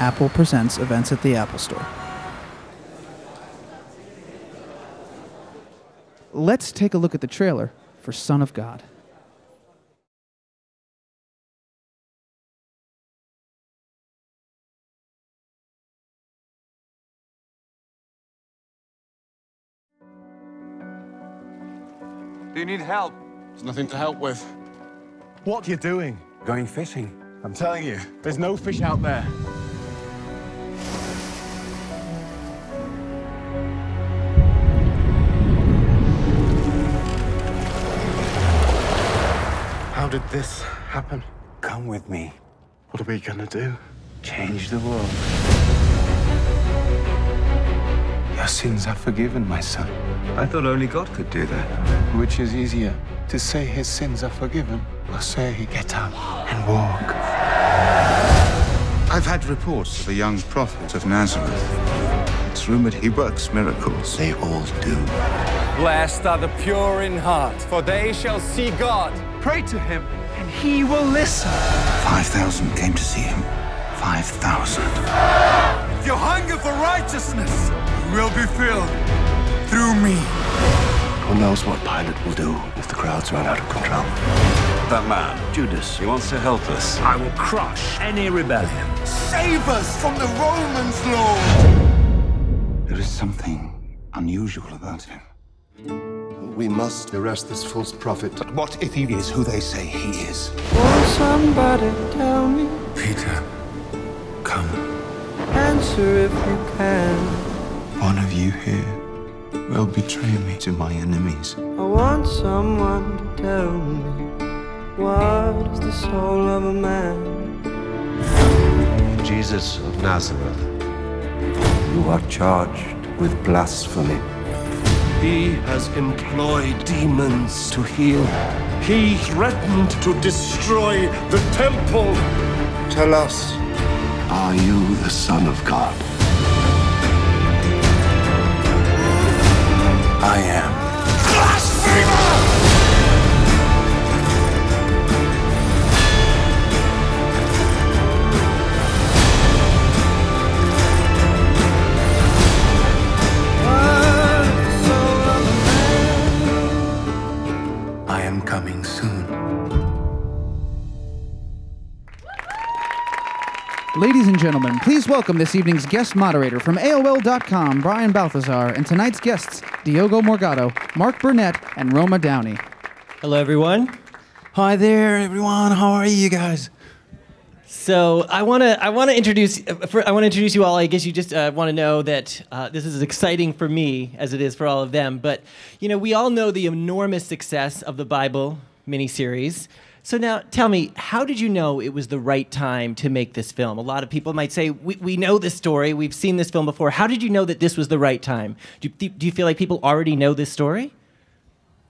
Apple Presents events at the Apple Store. Let's take a look at the trailer for Son of God. Do you need help? There's nothing to help with. What are you doing? Going fishing. I'm telling you, there's no fish out there. Did this happen? Come with me. What are we gonna do? Change the world. Your sins are forgiven, my son. I thought only God could do that. Which is easier, to say his sins are forgiven, or say, he get up and walk? I've had reports of a young prophet of Nazareth. It's rumored he works miracles. They all do. Blessed are the pure in heart, for they shall see God. Pray to him, and he will listen. 5,000 came to see him. 5,000. If you hunger for righteousness, you will be filled through me. Who knows what Pilate will do if the crowds run out of control? That man, Judas, he wants to help us. I will crush any rebellion. Save us from the Romans, Lord! There is something unusual about him. We must arrest this false prophet. But what if he is who they say he is? Won't somebody tell me? Peter, come. Answer if you can. One of you here will betray me to my enemies. I want someone to tell me what is the soul of a man. Jesus of Nazareth, you are charged with blasphemy. He has employed demons to heal. He threatened to destroy the temple. Tell us, Are you the Son of God? I am. And gentlemen, please welcome this evening's guest moderator from AOL.com, Brian Balthazar, and tonight's guests, Diogo Morgado, Mark Burnett, and Roma Downey. Hello, everyone. Hi there, everyone. How are you guys? So I want to I want to introduce uh, for, I want to introduce you all. I guess you just uh, want to know that uh, this is as exciting for me as it is for all of them. But you know, we all know the enormous success of the Bible miniseries. So now, tell me, how did you know it was the right time to make this film? A lot of people might say, we, we know this story, we've seen this film before. How did you know that this was the right time? Do do you feel like people already know this story?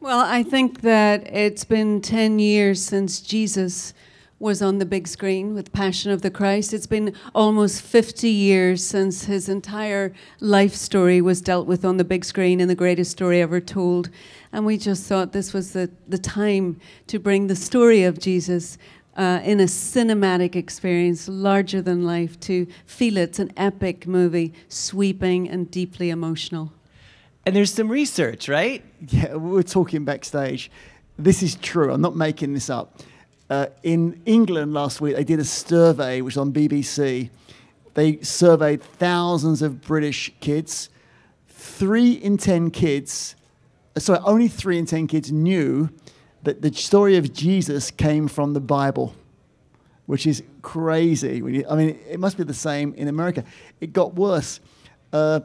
Well, I think that it's been 10 years since Jesus was on the big screen with Passion of the Christ. It's been almost 50 years since his entire life story was dealt with on the big screen in the greatest story ever told. And we just thought this was the, the time to bring the story of Jesus uh, in a cinematic experience, larger than life, to feel it's an epic movie, sweeping and deeply emotional. And there's some research, right? Yeah, we were talking backstage. This is true. I'm not making this up. Uh, in England last week, they did a survey, which was on BBC. They surveyed thousands of British kids. Three in ten kids, uh, sorry, only three in ten kids knew that the story of Jesus came from the Bible, which is crazy. I mean, it must be the same in America. It got worse. Uh,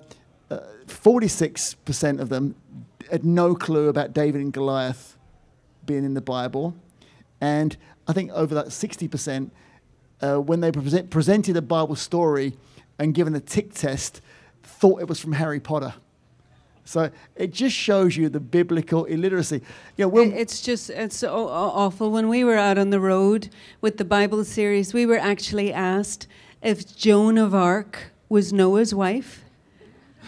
uh, 46% of them had no clue about David and Goliath being in the Bible. And I think over that 60%, uh, when they present, presented a Bible story and given a tick test, thought it was from Harry Potter. So it just shows you the biblical illiteracy. You know, when, It's just it's so awful. When we were out on the road with the Bible series, we were actually asked if Joan of Arc was Noah's wife.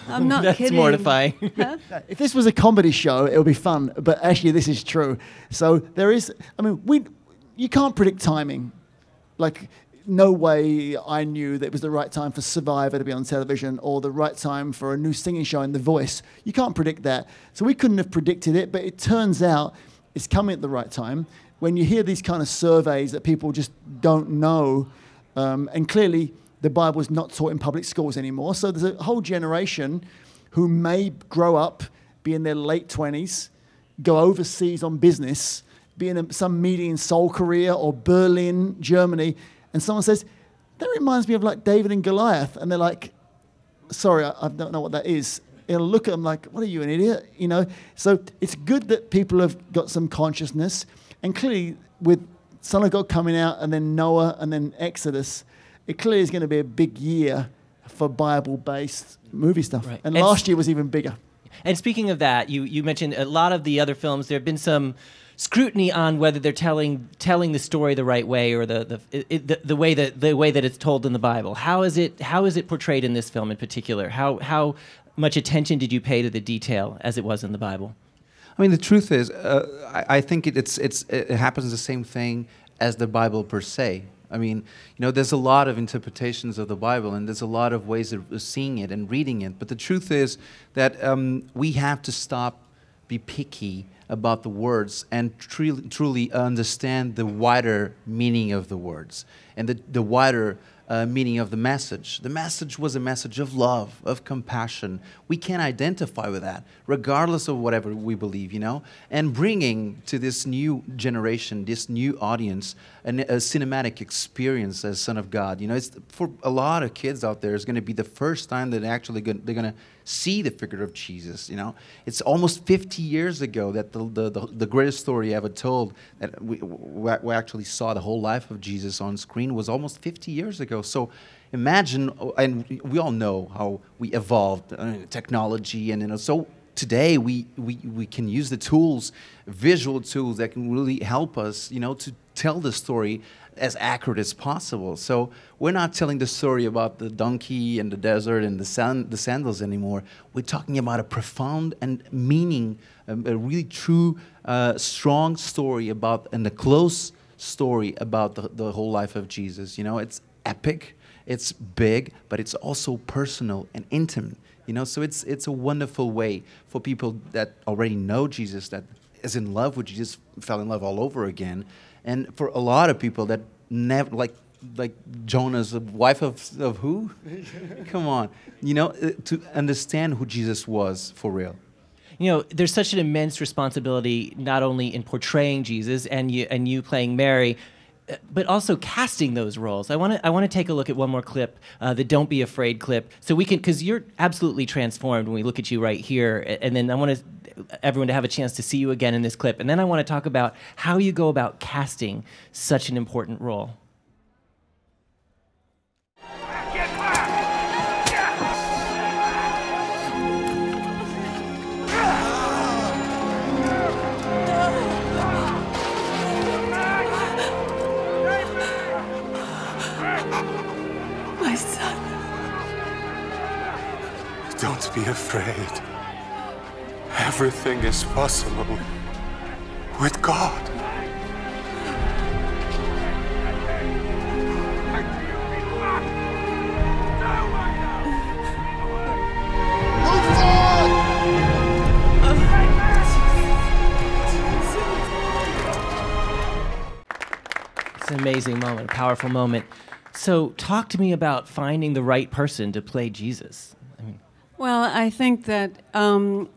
I'm not That's kidding. mortifying. Huh? if this was a comedy show, it would be fun. But actually, this is true. So there is. I mean, we. You can't predict timing. Like no way I knew that it was the right time for Survivor to be on television or the right time for a new singing show in The Voice. You can't predict that. So we couldn't have predicted it, but it turns out it's coming at the right time. When you hear these kind of surveys that people just don't know, um, and clearly the Bible is not taught in public schools anymore, so there's a whole generation who may grow up, be in their late 20s, go overseas on business, be in a, some meeting in Seoul, Korea, or Berlin, Germany, and someone says, That reminds me of like David and Goliath. And they're like, Sorry, I, I don't know what that is. It'll look at them like, What are you, an idiot? You know? So it's good that people have got some consciousness. And clearly, with Son of God coming out, and then Noah, and then Exodus, it clearly is going to be a big year for Bible based movie stuff. Right. And And last year was even bigger. And speaking of that, you, you mentioned a lot of the other films. There have been some scrutiny on whether they're telling telling the story the right way or the the, it, the, the way that the way that it's told in the Bible. How is it how is it portrayed in this film in particular? How how much attention did you pay to the detail as it was in the Bible? I mean, the truth is, uh, I, I think it, it's, it's, it happens the same thing as the Bible per se. I mean, you know, there's a lot of interpretations of the Bible, and there's a lot of ways of seeing it and reading it. But the truth is that um, we have to stop, be picky about the words, and truly, truly understand the wider meaning of the words and the, the wider uh, meaning of the message. The message was a message of love, of compassion. We can identify with that, regardless of whatever we believe, you know? And bringing to this new generation, this new audience, an, a cinematic experience as Son of God. You know, it's for a lot of kids out there, it's going to be the first time that actually they're going to see the figure of Jesus. You know, it's almost 50 years ago that the, the, the, the greatest story ever told that we, we actually saw the whole life of Jesus on screen was almost 50 years ago. So imagine, and we all know how we evolved uh, technology, and you know, so today we, we, we can use the tools, visual tools that can really help us, you know, to tell the story as accurate as possible. So we're not telling the story about the donkey and the desert and the, sand, the sandals anymore. We're talking about a profound and meaning, um, a really true, uh, strong story about, and a close story about the, the whole life of Jesus. You know, it's epic, it's big, but it's also personal and intimate. You know, so it's it's a wonderful way for people that already know Jesus, that is in love with Jesus, fell in love all over again, and for a lot of people that never like like Jonah's wife of of who? Come on, you know, uh, to understand who Jesus was for real. You know, there's such an immense responsibility not only in portraying Jesus and you and you playing Mary, uh, but also casting those roles. I want to I want to take a look at one more clip, uh, the "Don't Be Afraid" clip, so we can because you're absolutely transformed when we look at you right here, and then I want to everyone to have a chance to see you again in this clip, and then I want to talk about how you go about casting such an important role. My son. Don't be afraid. Everything is possible with God. It's an amazing moment, a powerful moment. So, talk to me about finding the right person to play Jesus. I mean, Well, I think that um,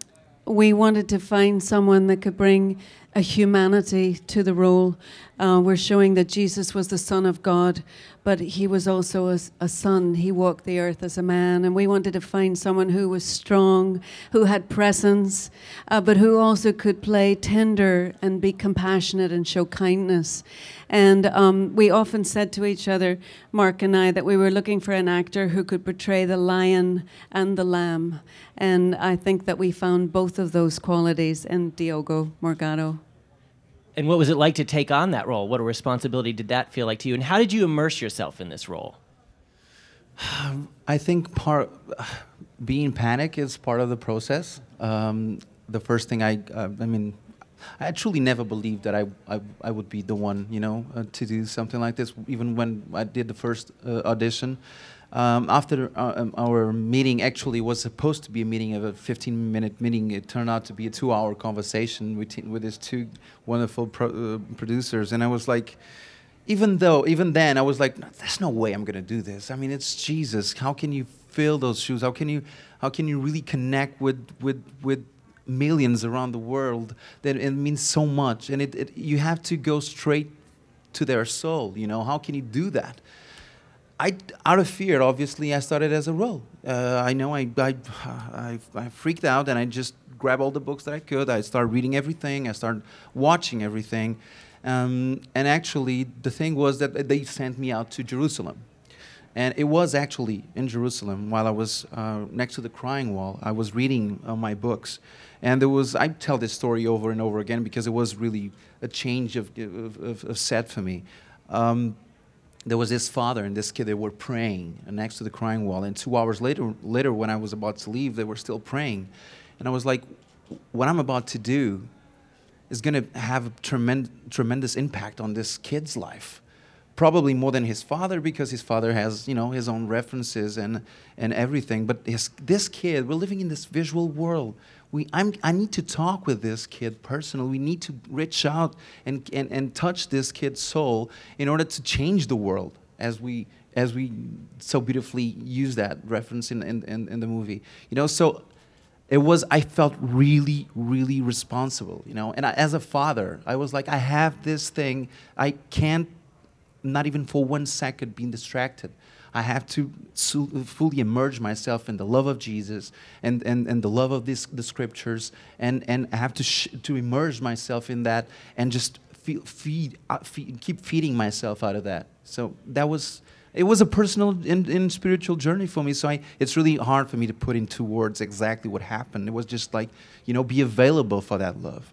we wanted to find someone that could bring a humanity to the role. Uh, we're showing that Jesus was the Son of God, but he was also a son. He walked the earth as a man, and we wanted to find someone who was strong, who had presence, uh, but who also could play tender and be compassionate and show kindness. And um, we often said to each other, Mark and I, that we were looking for an actor who could portray the lion and the lamb. And I think that we found both of those qualities in Diogo Morgado. And what was it like to take on that role? What a responsibility did that feel like to you? And how did you immerse yourself in this role? I think part being panic is part of the process. Um, the first thing I, uh, I mean, I truly never believed that I, I, I would be the one, you know, uh, to do something like this. Even when I did the first uh, audition, um, after uh, um, our meeting actually was supposed to be a meeting of a 15 minute meeting, it turned out to be a two hour conversation with, with these two wonderful pro uh, producers. And I was like, even though, even then, I was like, there's no way I'm going to do this. I mean, it's Jesus. How can you fill those shoes? How can you, how can you really connect with, with, with millions around the world that it means so much? And it, it, you have to go straight to their soul, you know? How can you do that? I, out of fear, obviously, I started as a role. Uh, I know I, I, I, I, freaked out and I just grabbed all the books that I could. I started reading everything. I started watching everything. Um, and actually, the thing was that they sent me out to Jerusalem. And it was actually in Jerusalem while I was uh, next to the crying wall. I was reading uh, my books. And there was, I tell this story over and over again because it was really a change of, of, of set for me. Um, there was this father and this kid they were praying next to the crying wall. And two hours later later when i was about to leave they were still praying. And i was like what i'm about to do is going to have a tremend- tremendous impact on this kid's life. Probably more than his father because his father has you know his own references and and everything. But his, this kid we're living in this visual world we, I'm, I need to talk with this kid personally. We need to reach out and, and, and touch this kid's soul in order to change the world as we, as we so beautifully use that reference in, in, in, in the movie. You know, so it was, I felt really, really responsible, you know. And I, as a father, I was like, I have this thing. I can't, not even for one second, be distracted. I have to fully immerse myself in the love of Jesus and, and, and the love of this, the scriptures, and, and I have to, to immerse myself in that and just feed, uh, feed, keep feeding myself out of that. So that was, it was a personal and, and spiritual journey for me. So I, it's really hard for me to put into words exactly what happened. It was just like, you know, be available for that love.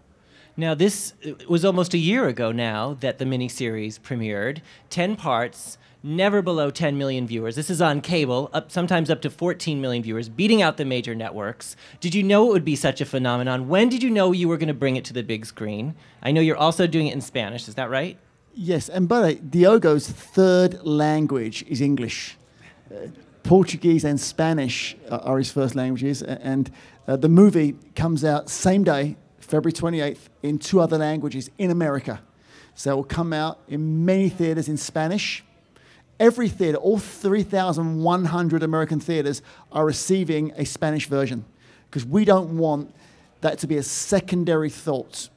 Now, this was almost a year ago now that the miniseries premiered. 10 parts, never below 10 million viewers. This is on cable, up sometimes up to 14 million viewers, beating out the major networks. Did you know it would be such a phenomenon? When did you know you were going to bring it to the big screen? I know you're also doing it in Spanish. Is that right? Yes, and by the way, Diogo's third language is English. Uh, Portuguese and Spanish are his first languages, and uh, the movie comes out same day, February 28th, in two other languages in America. So it will come out in many theaters in Spanish Every theater, all 3,100 American theaters, are receiving a Spanish version because we don't want that to be a secondary thought.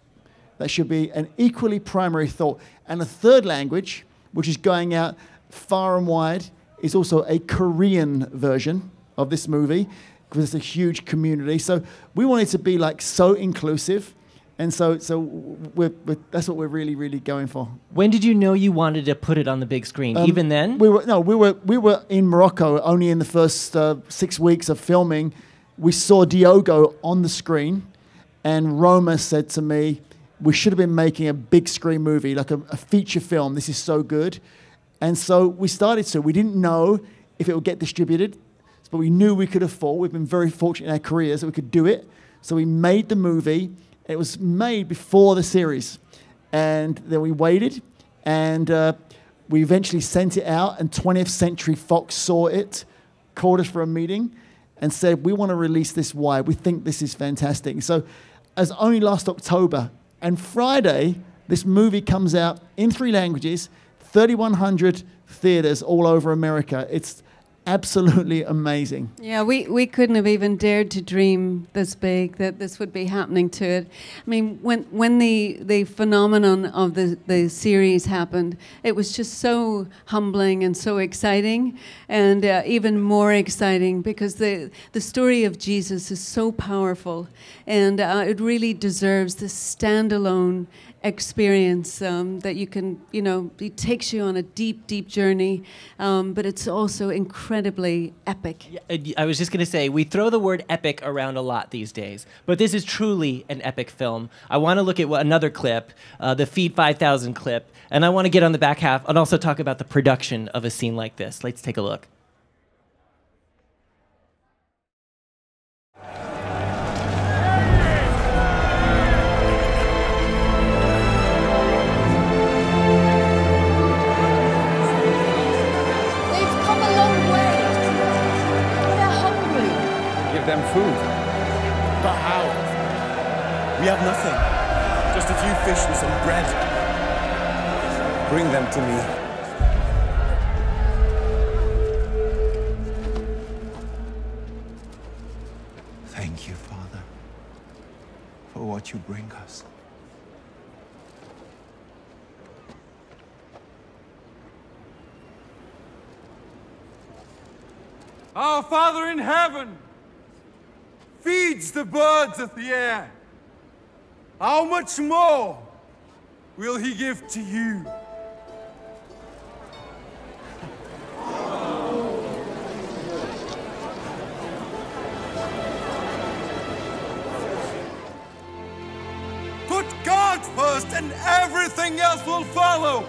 That should be an equally primary thought. And a third language, which is going out far and wide, is also a Korean version of this movie because it's a huge community. So we want it to be like so inclusive and so, so we're, we're, that's what we're really, really going for. When did you know you wanted to put it on the big screen? Um, Even then? We were no, we were we were in Morocco only in the first uh, six weeks of filming. We saw Diogo on the screen, and Roma said to me, "We should have been making a big screen movie, like a, a feature film. This is so good." And so we started to. We didn't know if it would get distributed, but we knew we could afford. We've been very fortunate in our careers that we could do it. So we made the movie it was made before the series. And then we waited, and uh, we eventually sent it out, and 20th Century Fox saw it, called us for a meeting, and said, We want to release this wide. We think this is fantastic. So, as only last October, and Friday, this movie comes out in three languages, 3,100 theaters all over America. It's absolutely amazing. Yeah, we, we couldn't have even dared to dream this big that this would be happening to it. I mean, when when the, the phenomenon of the, the series happened, it was just so humbling and so exciting, and uh, even more exciting because the the story of Jesus is so powerful, and uh, it really deserves this standalone experience um, that you can, you know, it takes you on a deep, deep journey, um, but it's also incredibly epic. I was just going to say, we throw the word epic around a lot these days, but this is truly an epic film. I want to look at another clip, uh, the Feed 5000 clip, and I want to get on the back half and also talk about the production of a scene like this. Let's take a look. To me. Thank you, Father, for what you bring us. Our Father in heaven feeds the birds of the air. How much more will he give to you? First and everything else will follow.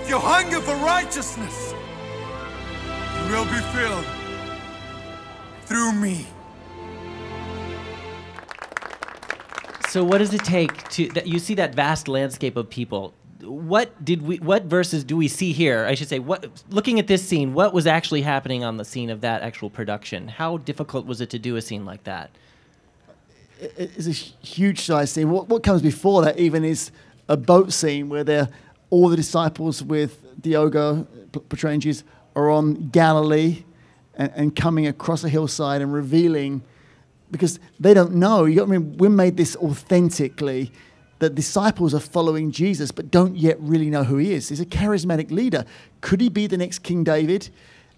If you hunger for righteousness, you will be filled through me. So what does it take to that you see that vast landscape of people? What did we what verses do we see here? I should say what looking at this scene, what was actually happening on the scene of that actual production? How difficult was it to do a scene like that? It's a huge size scene. What, what comes before that even is a boat scene where they're all the disciples with Diogo p- portraying Jesus are on Galilee and, and coming across a hillside and revealing because they don't know. You got to remember, we made this authentically. The disciples are following Jesus, but don't yet really know who he is. He's a charismatic leader. Could he be the next King David?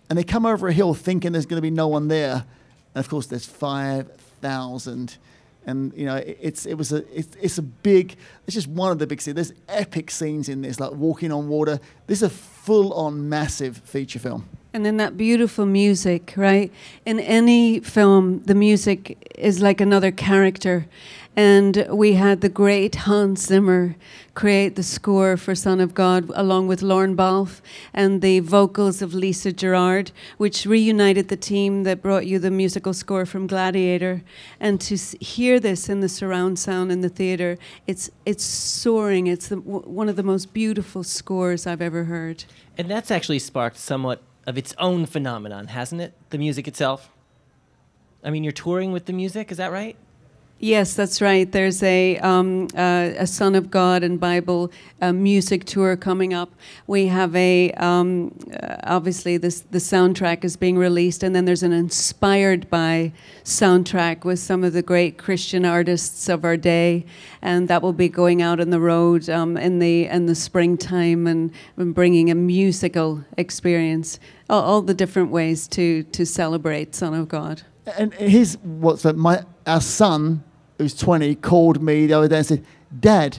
And they come over a hill thinking there's going to be no one there, and of course there's five thousand. And you know, it's it was a it's, it's a big. It's just one of the big scenes. There's epic scenes in this, like walking on water. This is a full-on massive feature film. And then that beautiful music, right? In any film, the music is like another character. And we had the great Hans Zimmer create the score for Son of God along with Lorne Balfe and the vocals of Lisa Gerrard, which reunited the team that brought you the musical score from Gladiator. And to hear this in the surround sound in the theater, it's, it's soaring. It's the, one of the most beautiful scores I've ever heard. And that's actually sparked somewhat of its own phenomenon, hasn't it? The music itself. I mean, you're touring with the music, is that right? Yes, that's right. There's a um, uh, a Son of God and Bible uh, music tour coming up. We have a um, uh, obviously this the soundtrack is being released, and then there's an inspired by soundtrack with some of the great Christian artists of our day, and that will be going out on the road um, in the in the springtime and, and bringing a musical experience. All, all the different ways to to celebrate Son of God. And here's what's? My our son, who's 20, called me the other day and said, "Dad,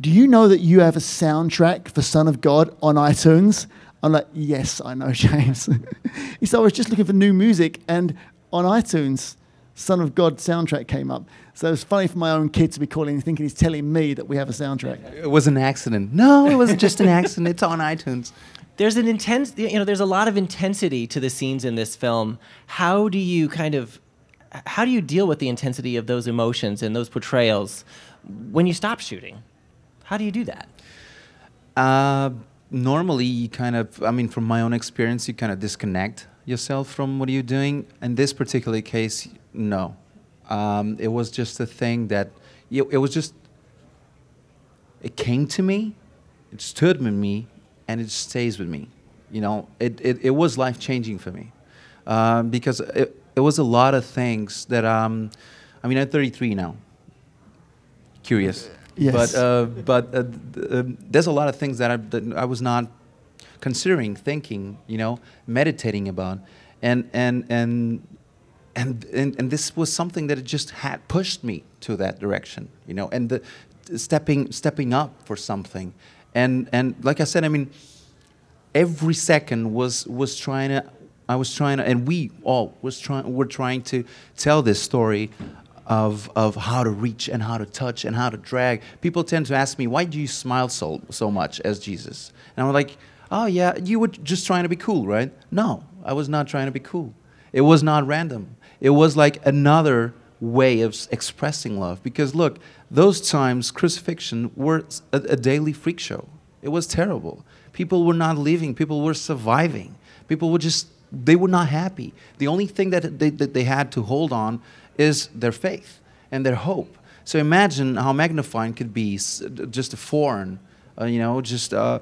do you know that you have a soundtrack for Son of God on iTunes?" I'm like, "Yes, I know, James." he said, "I was just looking for new music, and on iTunes, Son of God soundtrack came up." So it's funny for my own kid to be calling and thinking he's telling me that we have a soundtrack. It was an accident. No, it wasn't just an accident. It's on iTunes. There's an intense, you know, there's a lot of intensity to the scenes in this film. How do you kind of, how do you deal with the intensity of those emotions and those portrayals when you stop shooting? How do you do that? Uh, normally, you kind of, I mean, from my own experience, you kind of disconnect yourself from what you're doing. In this particular case, no. Um, it was just a thing that, it, it was just, it came to me, it stood with me, and it stays with me. You know, it, it, it was life changing for me. Um, because it, it was a lot of things that, um, I mean, I'm 33 now. Curious. Yes. But uh, but uh, uh, there's a lot of things that I, that I was not considering, thinking, you know, meditating about, and and and and and, and this was something that it just had pushed me to that direction, you know, and the stepping stepping up for something, and and like I said, I mean, every second was was trying to. I was trying to, and we all was trying. We're trying to tell this story of of how to reach and how to touch and how to drag. People tend to ask me, "Why do you smile so so much as Jesus?" And I'm like, "Oh yeah, you were just trying to be cool, right?" No, I was not trying to be cool. It was not random. It was like another way of expressing love. Because look, those times crucifixion were a daily freak show. It was terrible. People were not living. People were surviving. People were just they were not happy. The only thing that they, that they had to hold on is their faith and their hope. So imagine how magnifying could be just a foreign, uh, you know, just uh,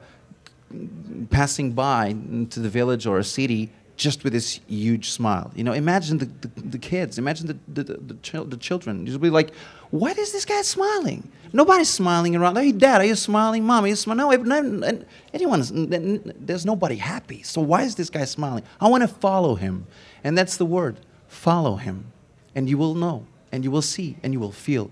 passing by into the village or a city just with this huge smile. You know, imagine the, the, the kids, imagine the, the, the, chil- the children. You'll be like, why is this guy smiling? Nobody's smiling around. Hey, dad, are you smiling? Mom, are you smiling? No, no, anyone's, there's nobody happy. So why is this guy smiling? I want to follow him. And that's the word follow him. And you will know, and you will see, and you will feel.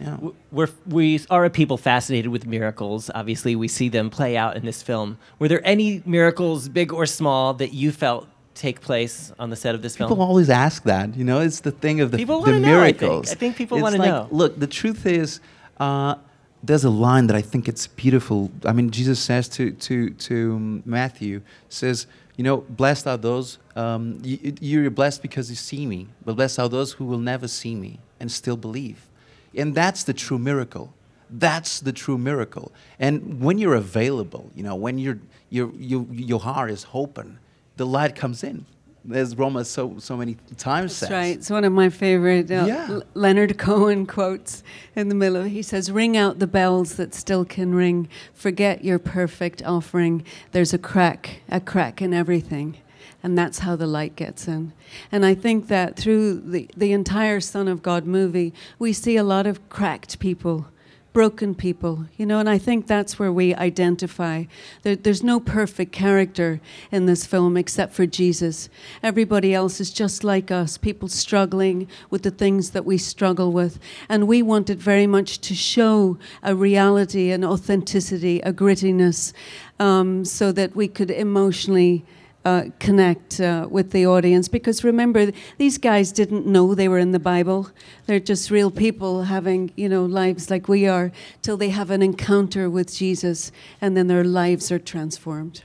Yeah. We're, we are a people fascinated with miracles. Obviously, we see them play out in this film. Were there any miracles, big or small, that you felt take place on the set of this film? People always ask that. You know, it's the thing of the, People the know, I think. miracles. I think people wanna like, know. Look, the truth is, uh, there's a line that I think it's beautiful. I mean, Jesus says to to to um, Matthew says, you know, blessed are those. Um, you, you're blessed because you see me, but blessed are those who will never see me and still believe. And that's the true miracle. That's the true miracle. And when you're available, you know, when you're, you're, you, your heart is open, the light comes in. As Roma so, so many times That's says. right. It's one of my favorite uh, Yeah. L- Leonard Cohen quotes in the middle. He says, Ring out the bells that still can ring. Forget your perfect offering. There's a crack, a crack in everything. And that's how the light gets in. And I think that through the, the entire Son of God movie, we see a lot of cracked people broken people, you know, and I think that's where we identify. There, there's no perfect character in this film except for Jesus. Everybody else is just like us, people struggling with the things that we struggle with. And we wanted very much to show a reality, an authenticity, a grittiness, um, so that we could emotionally uh, connect uh, with the audience because remember these guys didn't know they were in the bible they're just real people having you know lives like we are till they have an encounter with jesus and then their lives are transformed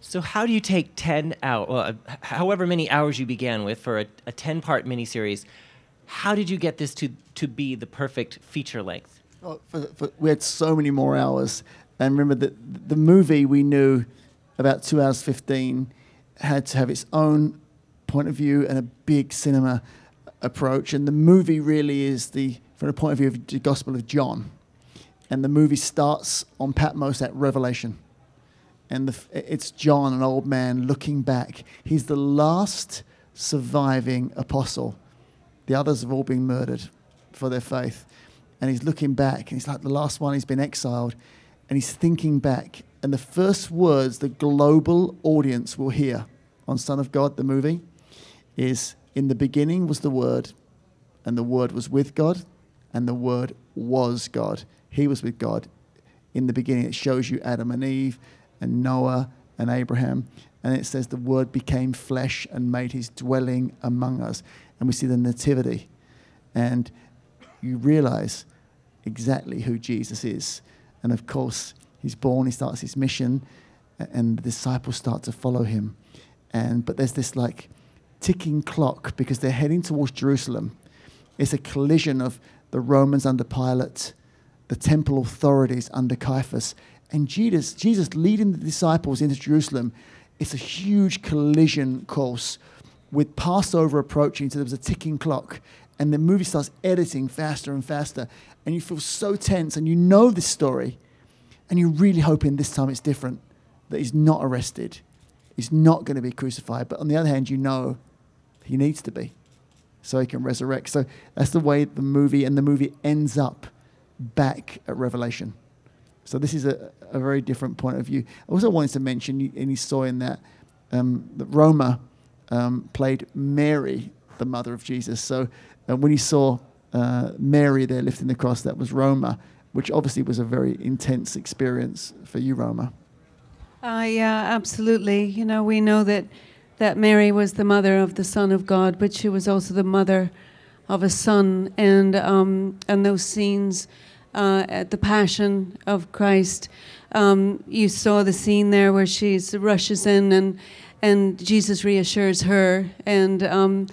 So, how do you take 10 hours, well, uh, however many hours you began with for a, a 10 part miniseries? How did you get this to, to be the perfect feature length? Oh, for, for, we had so many more hours. And remember that the movie we knew about two hours 15 had to have its own point of view and a big cinema approach. And the movie really is the, from the point of view of the Gospel of John. And the movie starts on Patmos at Revelation. And the, it's John, an old man, looking back. He's the last surviving apostle. The others have all been murdered for their faith. And he's looking back, and he's like the last one, he's been exiled, and he's thinking back. And the first words the global audience will hear on Son of God, the movie, is In the beginning was the Word, and the Word was with God, and the Word was God. He was with God. In the beginning, it shows you Adam and Eve, and Noah, and Abraham. And it says the Word became flesh and made his dwelling among us. And we see the Nativity. And you realize exactly who Jesus is. And of course, he's born, he starts his mission, and the disciples start to follow him. And but there's this like ticking clock because they're heading towards Jerusalem. It's a collision of the Romans under Pilate, the temple authorities under Caiaphas, and Jesus, Jesus leading the disciples into Jerusalem. It's a huge collision course with Passover approaching, so there was a ticking clock, and the movie starts editing faster and faster, and you feel so tense, and you know this story, and you're really hoping this time it's different, that he's not arrested, he's not going to be crucified, but on the other hand, you know he needs to be, so he can resurrect. So that's the way the movie, and the movie ends up back at Revelation. So this is a, a very different point of view. I also wanted to mention, and you saw in that, um, that Roma um, played Mary, the mother of Jesus. So uh, when you saw uh, Mary there lifting the cross, that was Roma, which obviously was a very intense experience for you, Roma. Uh, yeah, absolutely. You know, we know that, that Mary was the mother of the Son of God, but she was also the mother of a son. And, um, and those scenes uh, at the Passion of Christ, um, you saw the scene there where she rushes in and, and Jesus reassures her. And, um,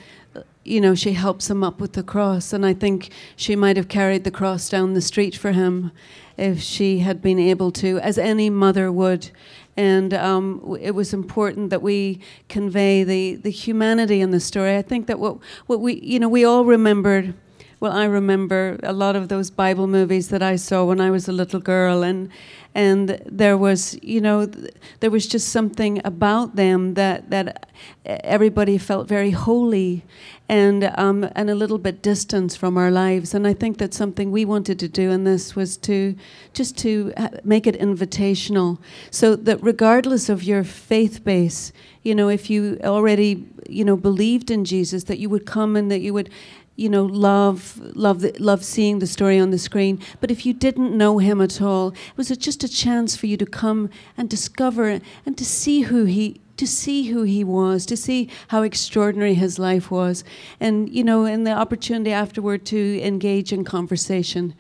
you know, she helps him up with the cross. And I think she might have carried the cross down the street for him if she had been able to, as any mother would. and um, it was important that we convey the, the humanity in the story. I think that what what we you know we all remembered. Well, I remember a lot of those Bible movies that I saw when I was a little girl, and and there was you know th- there was just something about them that that everybody felt very holy and um, and a little bit distance from our lives. And I think that something we wanted to do in this was to just to ha- make it invitational, so that regardless of your faith base, you know, if you already you know believed in Jesus, that you would come and that you would you know, love, love, the, love seeing the story on the screen. But if you didn't know him at all, it was a, just a chance for you to come and discover and to see who he, to see who he was, to see how extraordinary his life was, and you know, and the opportunity afterward to engage in conversation.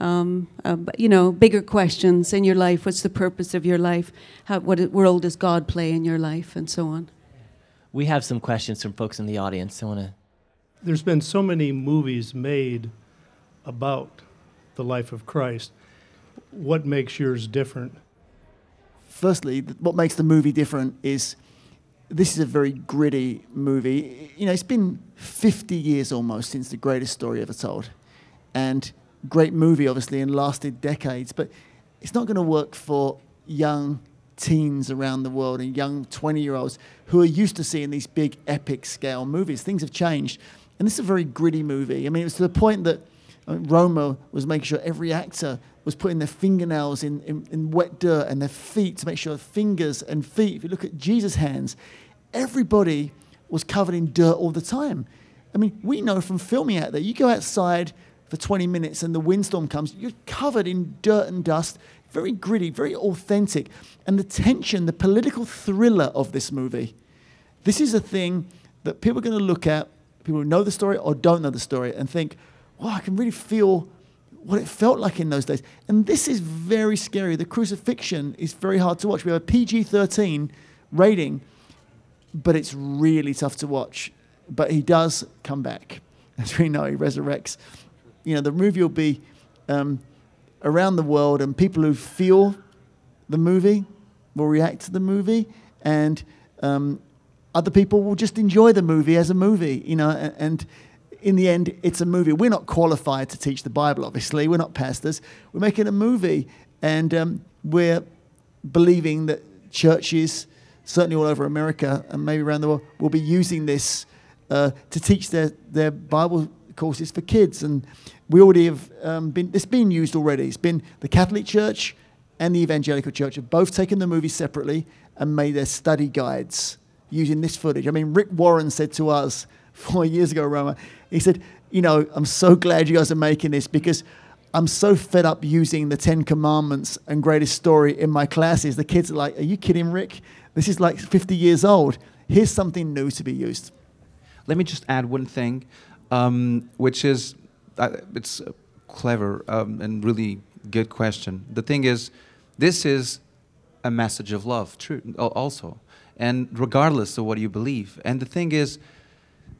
Um, uh, you know, bigger questions in your life. What's the purpose of your life? How, what role does God play in your life, and so on. We have some questions from folks in the audience. I want to there's been so many movies made about the life of Christ. What makes yours different? Firstly, what makes the movie different is this is a very gritty movie. You know, it's been 50 years almost since the greatest story ever told. And great movie, obviously, and lasted decades. But it's not going to work for young teens around the world and young 20 year olds who are used to seeing these big epic scale movies. Things have changed. And this is a very gritty movie. I mean, it was to the point that uh, Roma was making sure every actor was putting their fingernails in, in, in wet dirt and their feet to make sure fingers and feet, if you look at Jesus' hands, everybody was covered in dirt all the time. I mean, we know from filming out there, you go outside for 20 minutes and the windstorm comes, you're covered in dirt and dust, very gritty, very authentic. And the tension, the political thriller of this movie, this is a thing that people are going to look at, people who know the story or don't know the story, and think, wow, I can really feel what it felt like in those days. And this is very scary. The crucifixion is very hard to watch. We have a PG 13 rating, but it's really tough to watch. But he does come back. As we know, he resurrects. You know, the movie will be um, around the world, and people who feel the movie will react to the movie, and um, other people will just enjoy the movie as a movie, you know, and, in the end, it's a movie. We're not qualified to teach the Bible, obviously. We're not pastors. We're making a movie, and um, we're believing that churches, certainly all over America and maybe around the world, will be using this uh, to teach their, their Bible courses for kids. And we already have um, been, it's been used already. It's been the Catholic Church and the Evangelical Church have both taken the movie separately and made their study guides using this footage. I mean, Rick Warren said to us four years ago, Roma, he said, You know, I'm so glad you guys are making this because I'm so fed up using the Ten Commandments and greatest story in my classes. The kids are like, Are you kidding, Rick? This is like 50 years old. Here's something new to be used. Let me just add one thing, um, which is uh, it's a clever um, and really good question. The thing is, this is a message of love, true, also, and regardless of what you believe. And the thing is,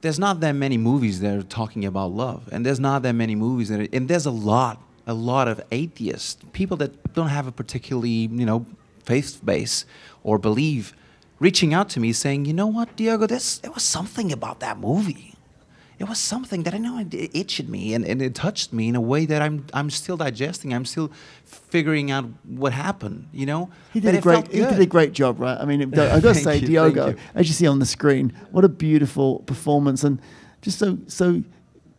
there's not that many movies that are talking about love, and there's not that many movies that, are, and there's a lot, a lot of atheists, people that don't have a particularly, you know, faith base or believe, reaching out to me saying, you know what, Diego, this there was something about that movie. It was something that I know it itched me and, and it touched me in a way that I'm I'm still digesting. I'm still figuring out what happened. You know, He But did a great. He did a great job, right? I mean, I've got to say, you, Diogo, you. as you see on the screen, what a beautiful performance, and just so so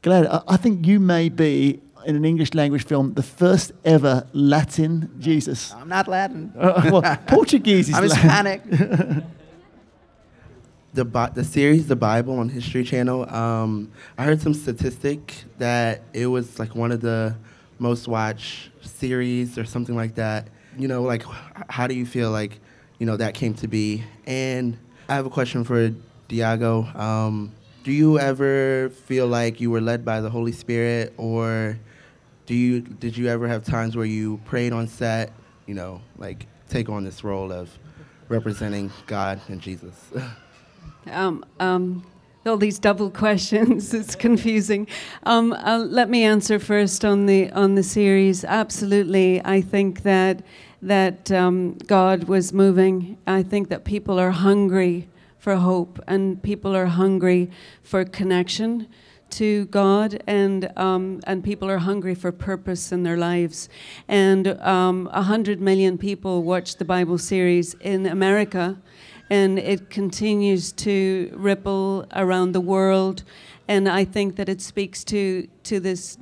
glad. I, I think you may be in an English language film the first ever Latin Jesus. I'm not Latin. Uh, well, Portuguese is I'm Latin. Hispanic. the the series The Bible on History Channel. Um, I heard some statistic that it was like one of the most watched series or something like that. You know, like how do you feel like you know that came to be? And I have a question for Diogo. Um, do you ever feel like you were led by the Holy Spirit, or do you did you ever have times where you prayed on set? You know, like take on this role of representing God and Jesus. Um, um, all these double questions. it's confusing. Um, uh, let me answer first on the on the series. Absolutely, I think that that um, God was moving. I think that people are hungry for hope, and people are hungry for connection to God, and um, and people are hungry for purpose in their lives. And um, a hundred million people watched the Bible series in America, and it continues to ripple around the world. And I think that it speaks to to this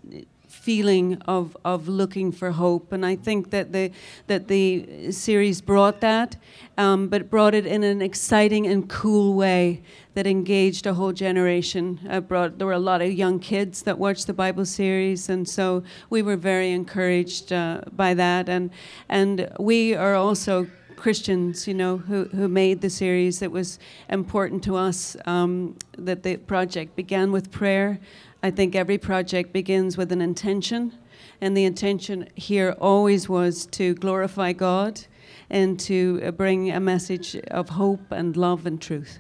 feeling of, of looking for hope. And I think that the, that the series brought that, um, but brought it in an exciting and cool way that engaged a whole generation. Uh, brought, there were a lot of young kids that watched the Bible series, and so we were very encouraged uh, by that. And, and we are also Christians, you know, who, who made the series. It was important to us um, that the project began with prayer. I think every project begins with an intention, and the intention here always was to glorify God and to uh, bring a message of hope and love and truth.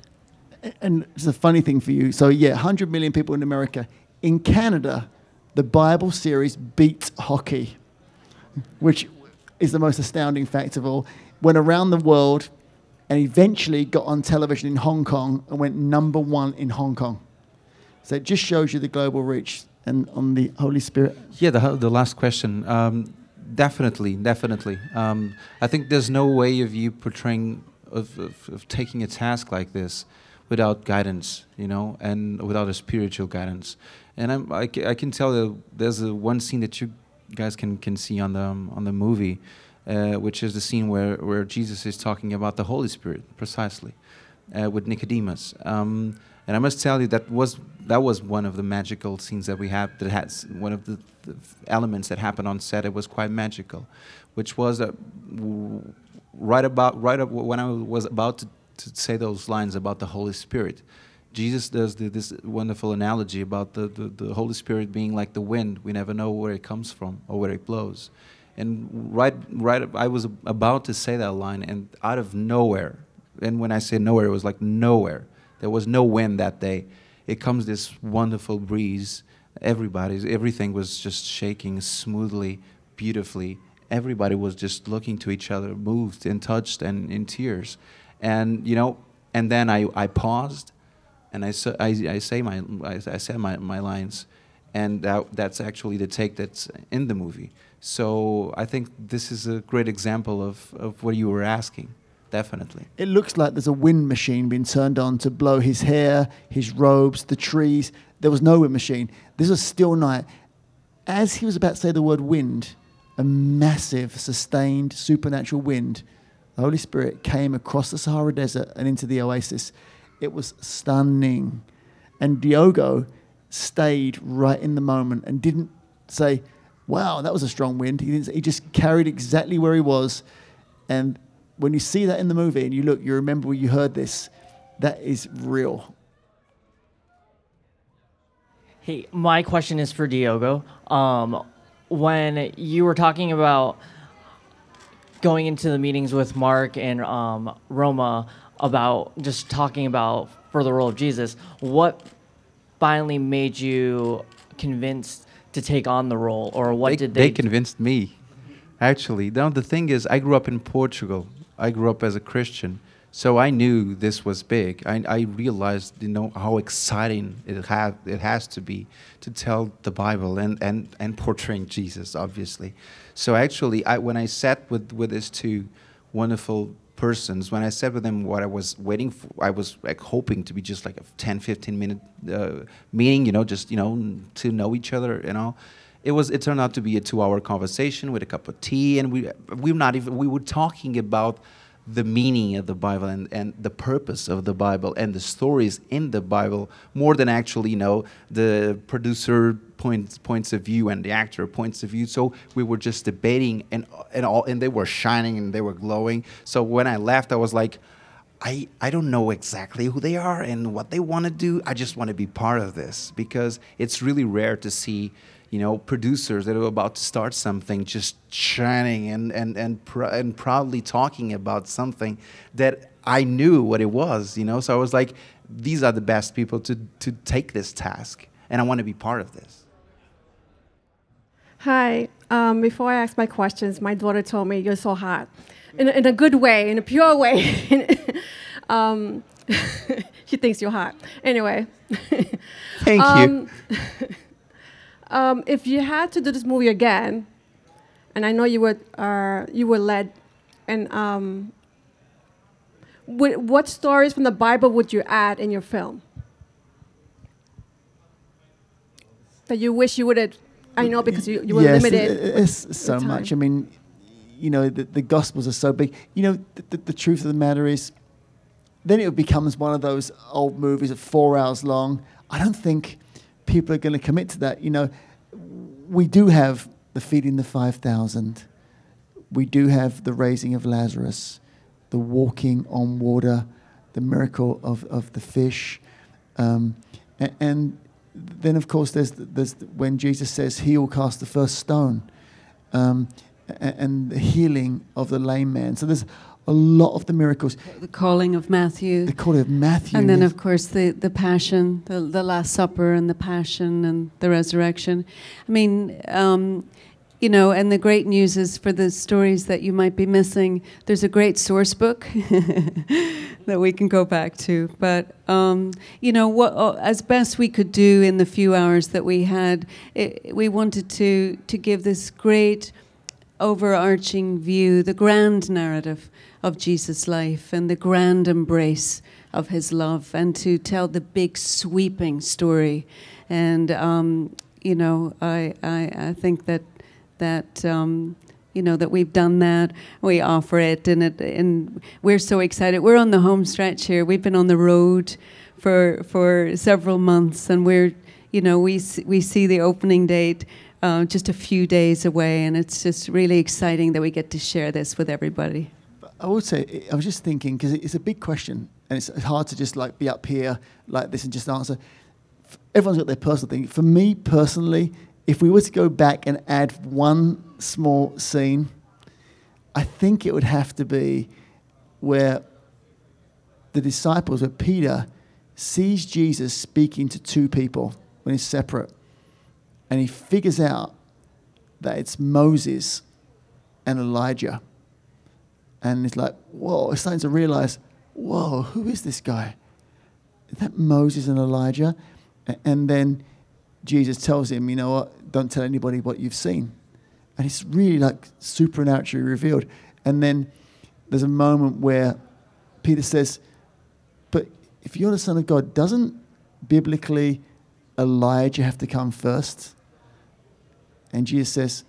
And it's a funny thing for you. So, yeah, 100 million people in America. In Canada, the Bible series beats hockey, which is the most astounding fact of all. Went around the world and eventually got on television in Hong Kong and went number one in Hong Kong. So it just shows you the global reach and on the Holy Spirit. Yeah, the, the last question. Um, definitely, definitely. Um, I think there's no way of you portraying, of, of, of, taking a task like this without guidance, you know, and without a spiritual guidance. And I'm, I, I can tell that there's a one scene that you guys can, can see on the, um, on the movie, uh, which is the scene where, where Jesus is talking about the Holy Spirit, precisely, uh, with Nicodemus. Um, and I must tell you that was that was one of the magical scenes that we have. That has one of the, the elements that happened on set. It was quite magical, which was right about right when I was about to, to say those lines about the Holy Spirit. Jesus does the, this wonderful analogy about the, the, the, Holy Spirit being like the wind. We never know where it comes from or where it blows. And right, right, I was about to say that line, and out of nowhere, and when I say nowhere, it was like nowhere. There was no wind that day. It comes this wonderful breeze. Everybody's everything was just shaking smoothly, beautifully. Everybody was just looking to each other, moved and touched and in tears. And you know, and then I, I paused and I, I, I say my I, I said my, my lines and that, that's actually the take that's in the movie. So I think this is a great example of, of what you were asking definitely. It looks like there's a wind machine being turned on to blow his hair, his robes, the trees. There was no wind machine. This was still night. As he was about to say the word wind, a massive, sustained, supernatural wind, the Holy Spirit came across the Sahara Desert and into the oasis. It was stunning. And Diogo stayed right in the moment and didn't say, wow, that was a strong wind. He, he just carried exactly where he was. And when you see that in the movie and you look, you remember when you heard this, that is real. Hey, my question is for Diogo. Um, when you were talking about going into the meetings with Mark and um, Roma about just talking about for the role of Jesus, what finally made you convinced to take on the role, or what they, did they? They convinced me. Actually, now the thing is, I grew up in Portugal, I grew up as a Christian, so I knew this was big. I, I realized, you know, how exciting it had it has to be to tell the Bible and and and portraying Jesus, obviously. So actually, I, when I sat with with these two wonderful persons, when I said with them, what I was waiting for, I was like hoping to be just like a 10, 15 minute uh, meeting, you know, just you know to know each other, you know. It was it turned out to be a two hour conversation with a cup of tea and we we were not even we were talking about the meaning of the Bible and, and the purpose of the Bible and the stories in the Bible more than actually you know the producer points points of view and the actor points of view. So we were just debating and and all and they were shining and they were glowing. So when I left, I was like. I, I don't know exactly who they are and what they want to do. I just want to be part of this because it's really rare to see you know, producers that are about to start something, just shining and and and pr- and proudly talking about something that I knew what it was, you know. So I was like, these are the best people to to take this task, and I want to be part of this. Hi. Um, before I ask my questions, my daughter told me you're so hot, in a, in a good way, in a pure way. um, she thinks you're hot. Anyway. Thank um, you. um, if you had to do this movie again, and I know you were uh, you were led, and um, what stories from the Bible would you add in your film that you wish you would have? I know because you, you were yes, limited. it- it's so much. I mean, you know, the, the Gospels are so big. You know, the, the, the truth of the matter is, then it becomes one of those old movies of four hours long. I don't think people are going to commit to that. You know, we do have the feeding the 5,000. We do have the raising of Lazarus, the walking on water, the miracle of, of the fish. Um, a- and then, of course, there's, there's when Jesus says, He will cast the first stone, um, and the healing of the lame man. So there's a lot of the miracles. The calling of Matthew. The calling of Matthew. And then, of course, the, the passion, the, the Last Supper, and the passion and the resurrection. I mean, um, you know, and the great news is for the stories that you might be missing, there's a great source book that we can go back to. But, um, you know, what, uh, as best we could do in the few hours that we had, it, we wanted to, to give this great overarching view, the grand narrative of Jesus' life and the grand embrace of his love, and to tell the big sweeping story. And um, you know, I, I I think that that. Um, you know that we've done that. We offer it, and it, and we're so excited. We're on the home stretch here. We've been on the road for for several months, and we're, you know, we we see the opening date uh, just a few days away, and it's just really exciting that we get to share this with everybody. I would say, I was just thinking, because it's a big question, and it's hard to just like be up here like this and just answer. Everyone's got their personal thing. For me personally, if we were to go back and add one small scene, I think it would have to be where the disciples, where Peter sees Jesus speaking to two people when he's separate, and he figures out that it's Moses and Elijah. And he's like, whoa, it's starting to realize, whoa, who is this guy? Is that Moses and Elijah? And then Jesus tells him, you know what, don't tell anybody what you've seen. And it's really like supernaturally revealed. And then there's a moment where Peter says, but if you're the Son of God, doesn't biblically Elijah have to come first? And Jesus says,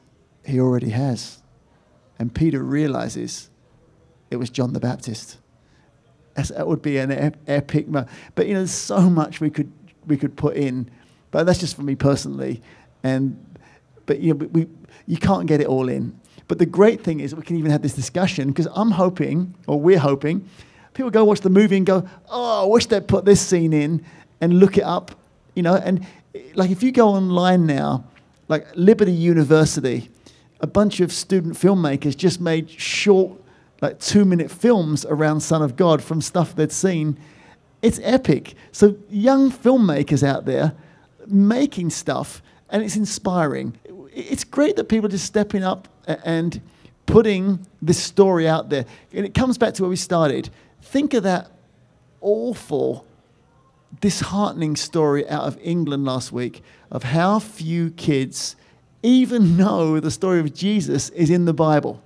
he already has. And Peter realizes it was John the Baptist. That would be an ep- epic moment. But you know, there's so much we could we could put in. But that's just for me personally. And but you know, we, you can't get it all in. But the great thing is we can even have this discussion because I'm hoping, or we're hoping, people go watch the movie and go, "Oh, I wish they'd put this scene in," and look it up. You know, and like if you go online now, like Liberty University, a bunch of student filmmakers just made short, like two minute films around Son of God from stuff they'd seen. It's epic. So, young filmmakers out there making stuff, and it's inspiring. It's great that people are just stepping up and putting this story out there. And it comes back to where we started. Think of that awful disheartening story out of England last week of how few kids even know the story of Jesus is in the Bible.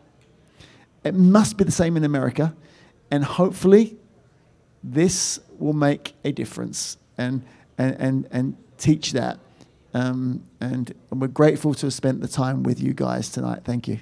It must be the same in America, and hopefully, this will make a difference and and and, and teach that. Um, and, we're grateful to have spent the time with you guys tonight. Thank you.